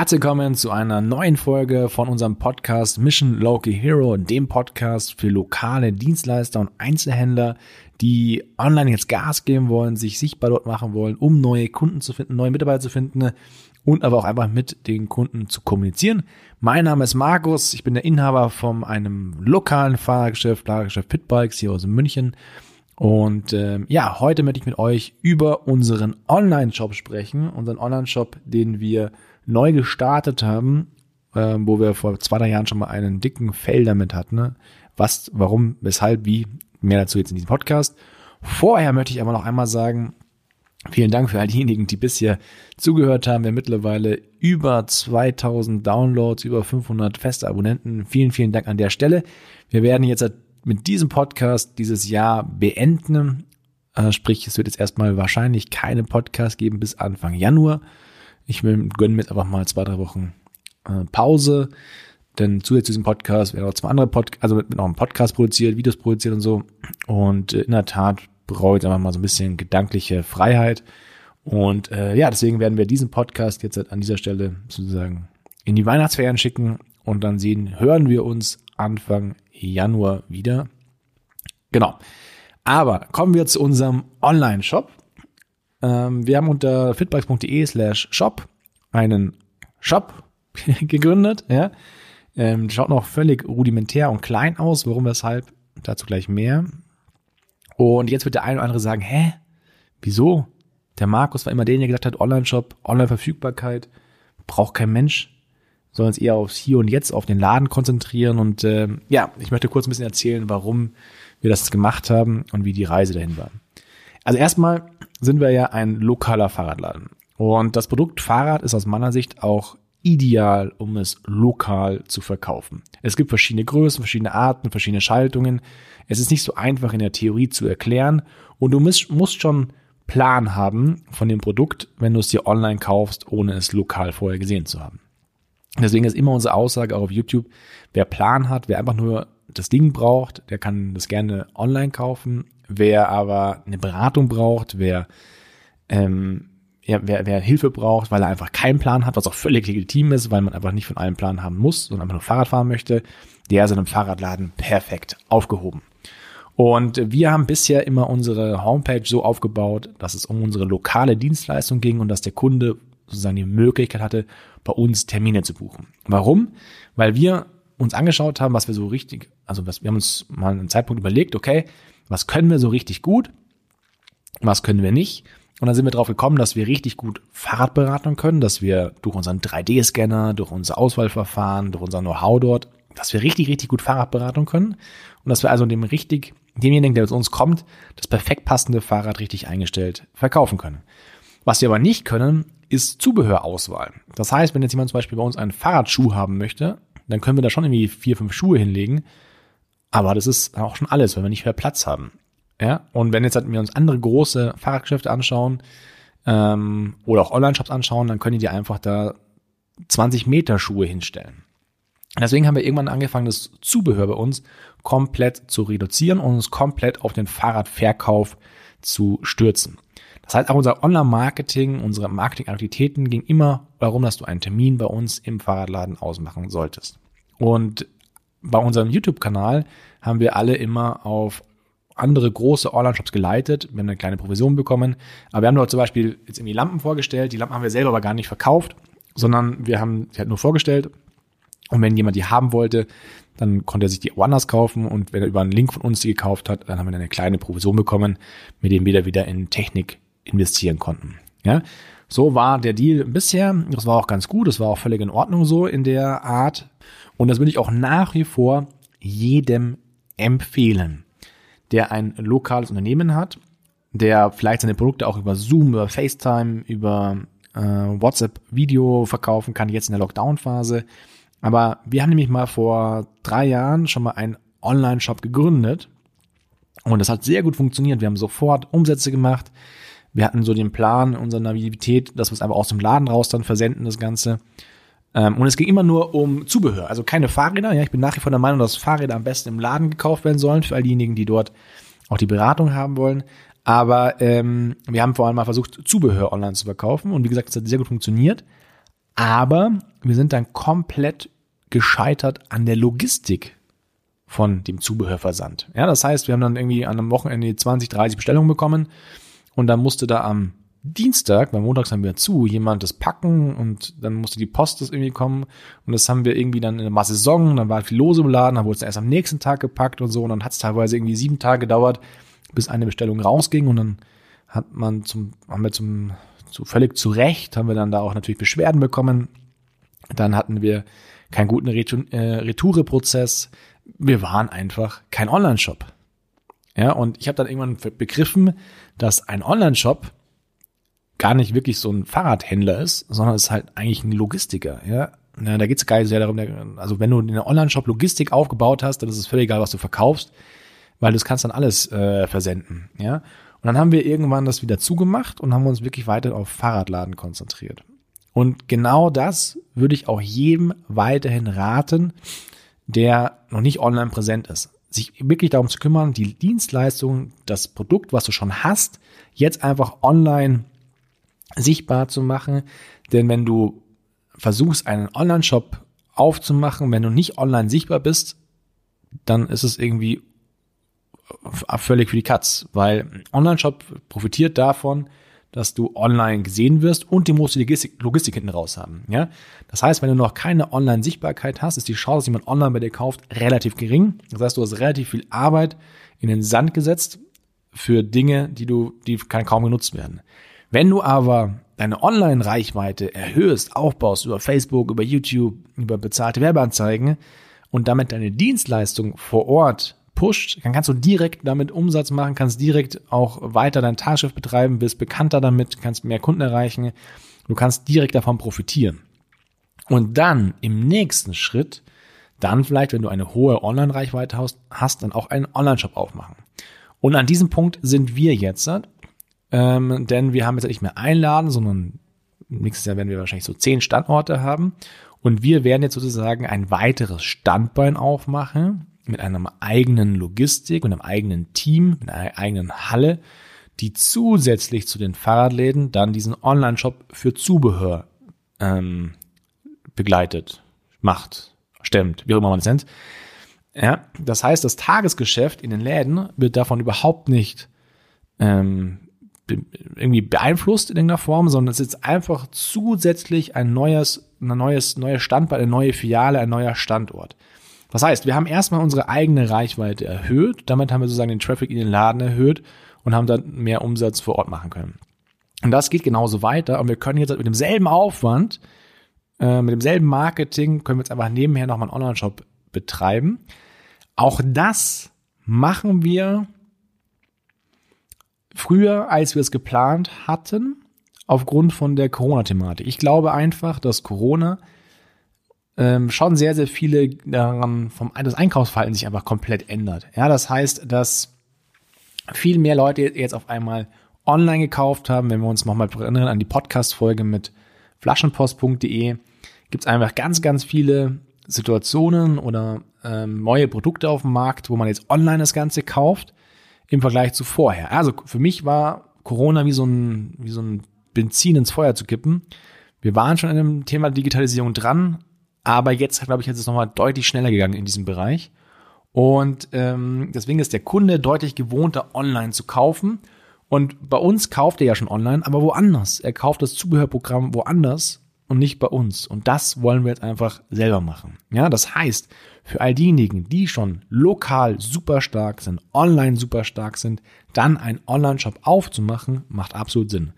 Herzlich willkommen zu einer neuen Folge von unserem Podcast Mission Local Hero, dem Podcast für lokale Dienstleister und Einzelhändler, die online jetzt Gas geben wollen, sich sichtbar dort machen wollen, um neue Kunden zu finden, neue Mitarbeiter zu finden und aber auch einfach mit den Kunden zu kommunizieren. Mein Name ist Markus, ich bin der Inhaber von einem lokalen Fahrradgeschäft, Fahrradgeschäft Pitbikes hier aus München. Und ähm, ja, heute möchte ich mit euch über unseren Online-Shop sprechen, unseren Online-Shop, den wir neu gestartet haben, äh, wo wir vor zwei, drei Jahren schon mal einen dicken Fail damit hatten. Ne? Was, warum, weshalb, wie, mehr dazu jetzt in diesem Podcast. Vorher möchte ich aber noch einmal sagen, Vielen Dank für all diejenigen, die bisher zugehört haben. Wir haben mittlerweile über 2000 Downloads, über 500 feste Abonnenten. Vielen, vielen Dank an der Stelle. Wir werden jetzt mit diesem Podcast dieses Jahr beenden. Äh, sprich, es wird jetzt erstmal wahrscheinlich keine Podcast geben bis Anfang Januar. Ich will, gönne mir jetzt einfach mal zwei, drei Wochen äh, Pause. Denn zusätzlich zu diesem Podcast werden auch zwei andere Podcasts, also wird noch ein Podcast produziert, Videos produziert und so. Und äh, in der Tat brauche ich einfach mal so ein bisschen gedankliche Freiheit. Und äh, ja, deswegen werden wir diesen Podcast jetzt an dieser Stelle sozusagen in die Weihnachtsferien schicken und dann sehen, hören wir uns Anfang Januar wieder. Genau. Aber kommen wir zu unserem Online-Shop. Ähm, wir haben unter fitbikes.de slash shop einen Shop gegründet. Ja. Ähm, schaut noch völlig rudimentär und klein aus. Warum, weshalb? Dazu gleich mehr. Und jetzt wird der eine oder andere sagen, hä? Wieso? Der Markus war immer der, der gesagt hat, Online-Shop, Online-Verfügbarkeit, braucht kein Mensch, soll uns eher aufs Hier und Jetzt, auf den Laden konzentrieren. Und äh, ja, ich möchte kurz ein bisschen erzählen, warum wir das gemacht haben und wie die Reise dahin war. Also erstmal sind wir ja ein lokaler Fahrradladen. Und das Produkt Fahrrad ist aus meiner Sicht auch ideal, um es lokal zu verkaufen. Es gibt verschiedene Größen, verschiedene Arten, verschiedene Schaltungen. Es ist nicht so einfach in der Theorie zu erklären und du musst, schon Plan haben von dem Produkt, wenn du es dir online kaufst, ohne es lokal vorher gesehen zu haben. Deswegen ist immer unsere Aussage auch auf YouTube, wer Plan hat, wer einfach nur das Ding braucht, der kann das gerne online kaufen. Wer aber eine Beratung braucht, wer ähm, ja, wer, wer Hilfe braucht, weil er einfach keinen Plan hat, was auch völlig legitim ist, weil man einfach nicht von allem Plan haben muss, sondern einfach nur Fahrrad fahren möchte, der ist in einem Fahrradladen perfekt aufgehoben. Und wir haben bisher immer unsere Homepage so aufgebaut, dass es um unsere lokale Dienstleistung ging und dass der Kunde sozusagen die Möglichkeit hatte, bei uns Termine zu buchen. Warum? Weil wir uns angeschaut haben, was wir so richtig, also was, wir haben uns mal einen Zeitpunkt überlegt, okay, was können wir so richtig gut, was können wir nicht und dann sind wir drauf gekommen, dass wir richtig gut Fahrradberatung können, dass wir durch unseren 3D-Scanner, durch unser Auswahlverfahren, durch unser Know-how dort, dass wir richtig, richtig gut Fahrradberatung können und dass wir also dem richtig, demjenigen, der zu uns kommt, das perfekt passende Fahrrad richtig eingestellt verkaufen können. Was wir aber nicht können, ist Zubehörauswahl. Das heißt, wenn jetzt jemand zum Beispiel bei uns einen Fahrradschuh haben möchte, dann können wir da schon irgendwie vier, fünf Schuhe hinlegen. Aber das ist auch schon alles, wenn wir nicht mehr Platz haben. Ja, und wenn jetzt halt wir uns andere große Fahrradgeschäfte anschauen ähm, oder auch Online-Shops anschauen, dann können die einfach da 20 Meter Schuhe hinstellen. Deswegen haben wir irgendwann angefangen, das Zubehör bei uns komplett zu reduzieren und uns komplett auf den Fahrradverkauf zu stürzen. Das heißt, auch unser Online-Marketing, unsere Marketingaktivitäten ging immer darum, dass du einen Termin bei uns im Fahrradladen ausmachen solltest. Und bei unserem YouTube-Kanal haben wir alle immer auf andere große Online-Shops geleitet. Wir haben eine kleine Provision bekommen. Aber wir haben dort zum Beispiel jetzt irgendwie Lampen vorgestellt. Die Lampen haben wir selber aber gar nicht verkauft, sondern wir haben sie halt nur vorgestellt. Und wenn jemand die haben wollte, dann konnte er sich die woanders kaufen. Und wenn er über einen Link von uns die gekauft hat, dann haben wir eine kleine Provision bekommen, mit dem wir da wieder in Technik investieren konnten. Ja, so war der Deal bisher. Das war auch ganz gut. Das war auch völlig in Ordnung so in der Art. Und das würde ich auch nach wie vor jedem empfehlen der ein lokales Unternehmen hat, der vielleicht seine Produkte auch über Zoom, über FaceTime, über äh, WhatsApp Video verkaufen kann, jetzt in der Lockdown-Phase. Aber wir haben nämlich mal vor drei Jahren schon mal einen Online-Shop gegründet und das hat sehr gut funktioniert. Wir haben sofort Umsätze gemacht. Wir hatten so den Plan unserer Nativität, dass wir es einfach aus dem Laden raus dann versenden, das Ganze. Ähm, und es ging immer nur um Zubehör, also keine Fahrräder. Ja, ich bin nach wie vor der Meinung, dass Fahrräder am besten im Laden gekauft werden sollen, für all diejenigen, die dort auch die Beratung haben wollen. Aber ähm, wir haben vor allem mal versucht, Zubehör online zu verkaufen. Und wie gesagt, es hat sehr gut funktioniert. Aber wir sind dann komplett gescheitert an der Logistik von dem Zubehörversand. Ja, das heißt, wir haben dann irgendwie an einem Wochenende 20, 30 Bestellungen bekommen und dann musste da am Dienstag, weil montags haben wir zu, jemand das packen und dann musste die Post das irgendwie kommen und das haben wir irgendwie dann in der Saison, dann war viel lose beladen, dann wurde es erst am nächsten Tag gepackt und so und dann hat es teilweise irgendwie sieben Tage gedauert, bis eine Bestellung rausging und dann hat man zum, haben wir zum, zu völlig zu Recht, haben wir dann da auch natürlich Beschwerden bekommen. Dann hatten wir keinen guten äh, Retoure-Prozess. Wir waren einfach kein Online-Shop. Ja, und ich habe dann irgendwann begriffen, dass ein Online-Shop gar nicht wirklich so ein Fahrradhändler ist, sondern ist halt eigentlich ein Logistiker. Ja, ja da geht es gar nicht sehr darum, also wenn du eine Online-Shop Logistik aufgebaut hast, dann ist es völlig egal, was du verkaufst, weil du kannst dann alles äh, versenden. Ja, und dann haben wir irgendwann das wieder zugemacht und haben uns wirklich weiter auf Fahrradladen konzentriert. Und genau das würde ich auch jedem weiterhin raten, der noch nicht online präsent ist. Sich wirklich darum zu kümmern, die Dienstleistung, das Produkt, was du schon hast, jetzt einfach online sichtbar zu machen. Denn wenn du versuchst, einen Online-Shop aufzumachen, wenn du nicht online sichtbar bist, dann ist es irgendwie völlig für die Katz, weil Online-Shop profitiert davon, dass du online gesehen wirst und die musst du die Logistik, Logistik hinten raus haben. Ja? Das heißt, wenn du noch keine Online-Sichtbarkeit hast, ist die Chance, dass jemand online bei dir kauft, relativ gering. Das heißt, du hast relativ viel Arbeit in den Sand gesetzt für Dinge, die du, die kann kaum genutzt werden. Wenn du aber deine Online-Reichweite erhöhst, aufbaust über Facebook, über YouTube, über bezahlte Werbeanzeigen und damit deine Dienstleistung vor Ort pusht, dann kannst du direkt damit Umsatz machen, kannst direkt auch weiter dein Tagschiff betreiben, bist bekannter damit, kannst mehr Kunden erreichen. Du kannst direkt davon profitieren. Und dann im nächsten Schritt, dann vielleicht, wenn du eine hohe Online-Reichweite hast, hast, dann auch einen Online-Shop aufmachen. Und an diesem Punkt sind wir jetzt, ähm, denn wir haben jetzt nicht mehr einladen, sondern nächstes Jahr werden wir wahrscheinlich so zehn Standorte haben. Und wir werden jetzt sozusagen ein weiteres Standbein aufmachen, mit einer eigenen Logistik, mit einem eigenen Team, mit einer eigenen Halle, die zusätzlich zu den Fahrradläden dann diesen Online-Shop für Zubehör ähm, begleitet, macht, stemmt, wie auch immer man es nennt. Ja, das heißt, das Tagesgeschäft in den Läden wird davon überhaupt nicht ähm, irgendwie beeinflusst in irgendeiner Form, sondern es ist einfach zusätzlich ein neues, ein neues, neues Standbein, eine neue Filiale, ein neuer Standort. Das heißt, wir haben erstmal unsere eigene Reichweite erhöht, damit haben wir sozusagen den Traffic in den Laden erhöht und haben dann mehr Umsatz vor Ort machen können. Und das geht genauso weiter und wir können jetzt mit demselben Aufwand, äh, mit demselben Marketing, können wir jetzt einfach nebenher nochmal einen Online-Shop betreiben. Auch das machen wir früher, als wir es geplant hatten, aufgrund von der Corona-Thematik. Ich glaube einfach, dass Corona ähm, schon sehr, sehr viele daran vom das Einkaufsverhalten sich einfach komplett ändert. Ja, das heißt, dass viel mehr Leute jetzt auf einmal online gekauft haben. Wenn wir uns nochmal erinnern an die Podcast-Folge mit flaschenpost.de, gibt es einfach ganz, ganz viele Situationen oder ähm, neue Produkte auf dem Markt, wo man jetzt online das Ganze kauft im Vergleich zu vorher. Also für mich war Corona wie so ein, wie so ein Benzin ins Feuer zu kippen. Wir waren schon an dem Thema Digitalisierung dran, aber jetzt, glaube ich, ist es nochmal deutlich schneller gegangen in diesem Bereich. Und ähm, deswegen ist der Kunde deutlich gewohnter, online zu kaufen. Und bei uns kauft er ja schon online, aber woanders. Er kauft das Zubehörprogramm woanders und nicht bei uns. Und das wollen wir jetzt einfach selber machen. Ja, das heißt, für all diejenigen, die schon lokal super stark sind, online super stark sind, dann einen Online-Shop aufzumachen, macht absolut Sinn.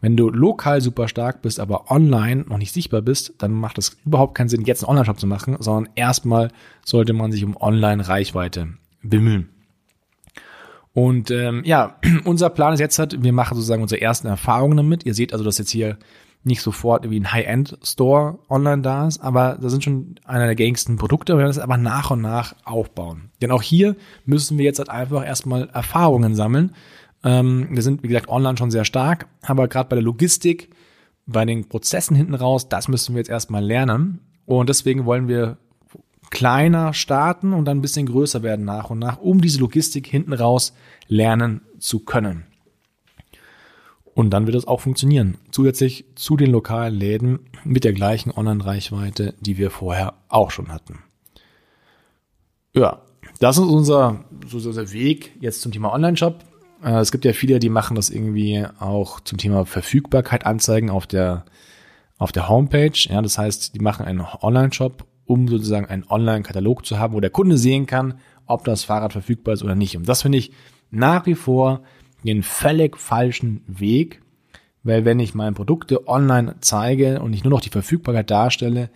Wenn du lokal super stark bist, aber online noch nicht sichtbar bist, dann macht es überhaupt keinen Sinn, jetzt einen Online-Shop zu machen, sondern erstmal sollte man sich um Online-Reichweite bemühen. Und ähm, ja, unser Plan ist jetzt halt, wir machen sozusagen unsere ersten Erfahrungen damit. Ihr seht also, dass jetzt hier nicht sofort wie ein High-End-Store online da ist, aber da sind schon einer der gängigsten Produkte. Wir werden das aber nach und nach aufbauen. Denn auch hier müssen wir jetzt halt einfach erstmal Erfahrungen sammeln, ähm, wir sind, wie gesagt, online schon sehr stark, aber gerade bei der Logistik, bei den Prozessen hinten raus, das müssen wir jetzt erstmal lernen. Und deswegen wollen wir kleiner starten und dann ein bisschen größer werden nach und nach, um diese Logistik hinten raus lernen zu können. Und dann wird es auch funktionieren. Zusätzlich zu den lokalen Läden mit der gleichen Online-Reichweite, die wir vorher auch schon hatten. Ja, das ist unser, so unser Weg jetzt zum Thema Online-Shop. Äh, es gibt ja viele, die machen das irgendwie auch zum Thema Verfügbarkeit anzeigen auf der, auf der Homepage. Ja, das heißt, die machen einen Online-Shop, um sozusagen einen Online-Katalog zu haben, wo der Kunde sehen kann, ob das Fahrrad verfügbar ist oder nicht. Und das finde ich nach wie vor den völlig falschen Weg, weil wenn ich meine Produkte online zeige und ich nur noch die Verfügbarkeit darstelle,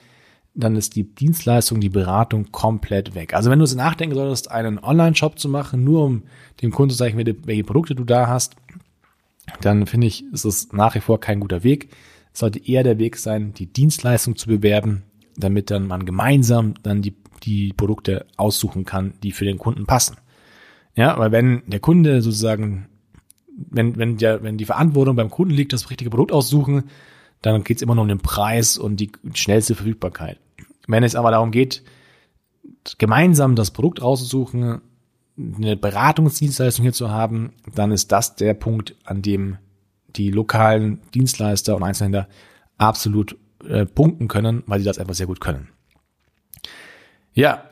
dann ist die Dienstleistung, die Beratung komplett weg. Also wenn du es nachdenken solltest, einen Online-Shop zu machen, nur um dem Kunden zu zeigen, welche Produkte du da hast, dann finde ich, ist es nach wie vor kein guter Weg. Es sollte eher der Weg sein, die Dienstleistung zu bewerben, damit dann man gemeinsam dann die, die Produkte aussuchen kann, die für den Kunden passen. Ja, weil wenn der Kunde sozusagen, wenn, wenn der, wenn die Verantwortung beim Kunden liegt, das richtige Produkt aussuchen, dann geht es immer nur um den Preis und die schnellste Verfügbarkeit. Wenn es aber darum geht, gemeinsam das Produkt rauszusuchen, eine Beratungsdienstleistung hier zu haben, dann ist das der Punkt, an dem die lokalen Dienstleister und Einzelhändler absolut äh, punkten können, weil sie das einfach sehr gut können. Ja,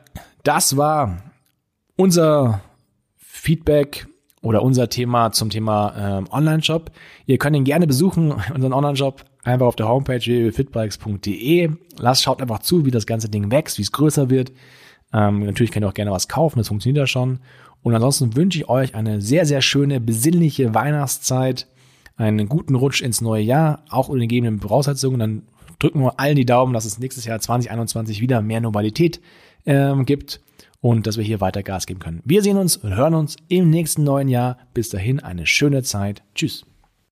das war unser Feedback oder unser Thema zum Thema ähm, Online-Shop. Ihr könnt ihn gerne besuchen, unseren Online-Shop, einfach auf der Homepage www.fitbikes.de. Lasst, schaut einfach zu, wie das ganze Ding wächst, wie es größer wird. Ähm, natürlich könnt ihr auch gerne was kaufen, das funktioniert ja schon. Und ansonsten wünsche ich euch eine sehr, sehr schöne, besinnliche Weihnachtszeit, einen guten Rutsch ins neue Jahr, auch unter den gegebenen Voraussetzungen. Dann drücken wir allen die Daumen, dass es nächstes Jahr 2021 wieder mehr Normalität ähm, gibt und dass wir hier weiter Gas geben können. Wir sehen uns und hören uns im nächsten neuen Jahr. Bis dahin eine schöne Zeit. Tschüss.